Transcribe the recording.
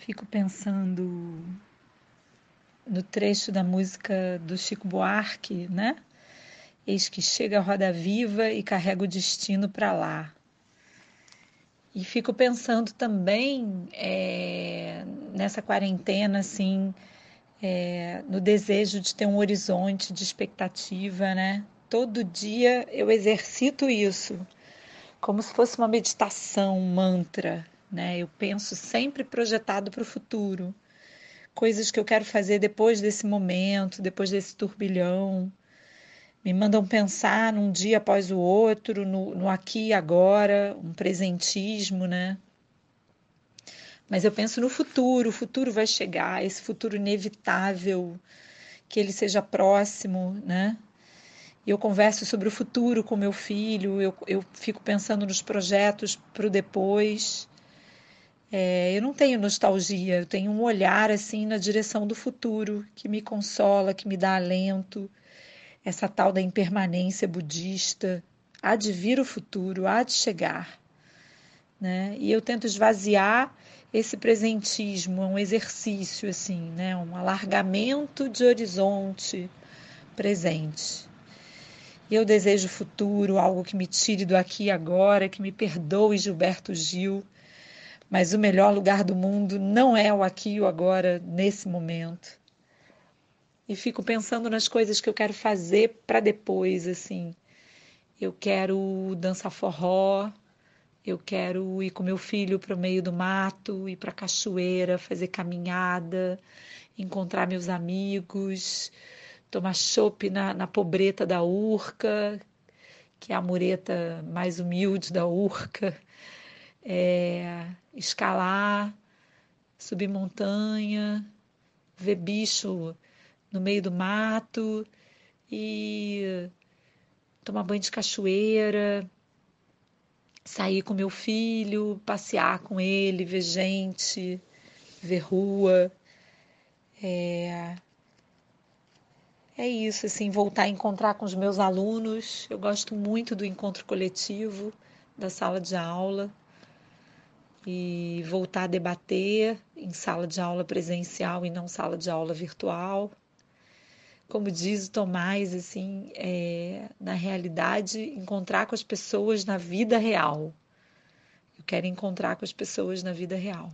Fico pensando no trecho da música do Chico Buarque, né? Eis que chega a roda viva e carrega o destino para lá. E fico pensando também é, nessa quarentena, assim, é, no desejo de ter um horizonte de expectativa, né? Todo dia eu exercito isso, como se fosse uma meditação, um mantra, né? Eu penso sempre projetado para o futuro, coisas que eu quero fazer depois desse momento, depois desse turbilhão. Me mandam pensar num dia após o outro, no, no aqui e agora, um presentismo, né? Mas eu penso no futuro, o futuro vai chegar, esse futuro inevitável, que ele seja próximo, né? Eu converso sobre o futuro com meu filho, eu, eu fico pensando nos projetos para o depois. É, eu não tenho nostalgia, eu tenho um olhar assim na direção do futuro que me consola, que me dá alento. Essa tal da impermanência budista, há de vir o futuro, há de chegar. Né? E eu tento esvaziar esse presentismo, um exercício assim, né? um alargamento de horizonte presente. E eu desejo futuro, algo que me tire do aqui e agora, que me perdoe Gilberto Gil mas o melhor lugar do mundo não é o aqui e o agora, nesse momento. E fico pensando nas coisas que eu quero fazer para depois, assim. Eu quero dançar forró, eu quero ir com meu filho para o meio do mato, ir para a cachoeira, fazer caminhada, encontrar meus amigos, tomar chopp na, na pobreta da Urca, que é a mureta mais humilde da Urca, é, escalar, subir montanha, ver bicho no meio do mato e tomar banho de cachoeira, sair com meu filho, passear com ele, ver gente, ver rua. É, é isso, assim, voltar a encontrar com os meus alunos. Eu gosto muito do encontro coletivo, da sala de aula e voltar a debater em sala de aula presencial e não sala de aula virtual. Como diz o Tomás, assim, é, na realidade, encontrar com as pessoas na vida real. Eu quero encontrar com as pessoas na vida real.